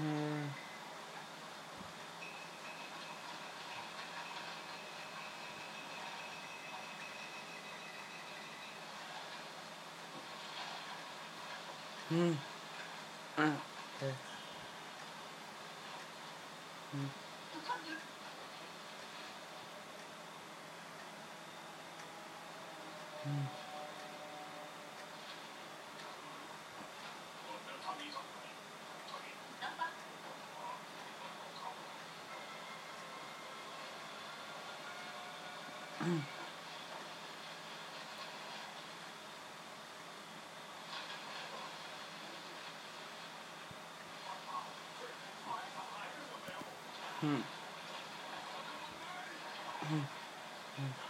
うんうんう うん。うん。うん。うん。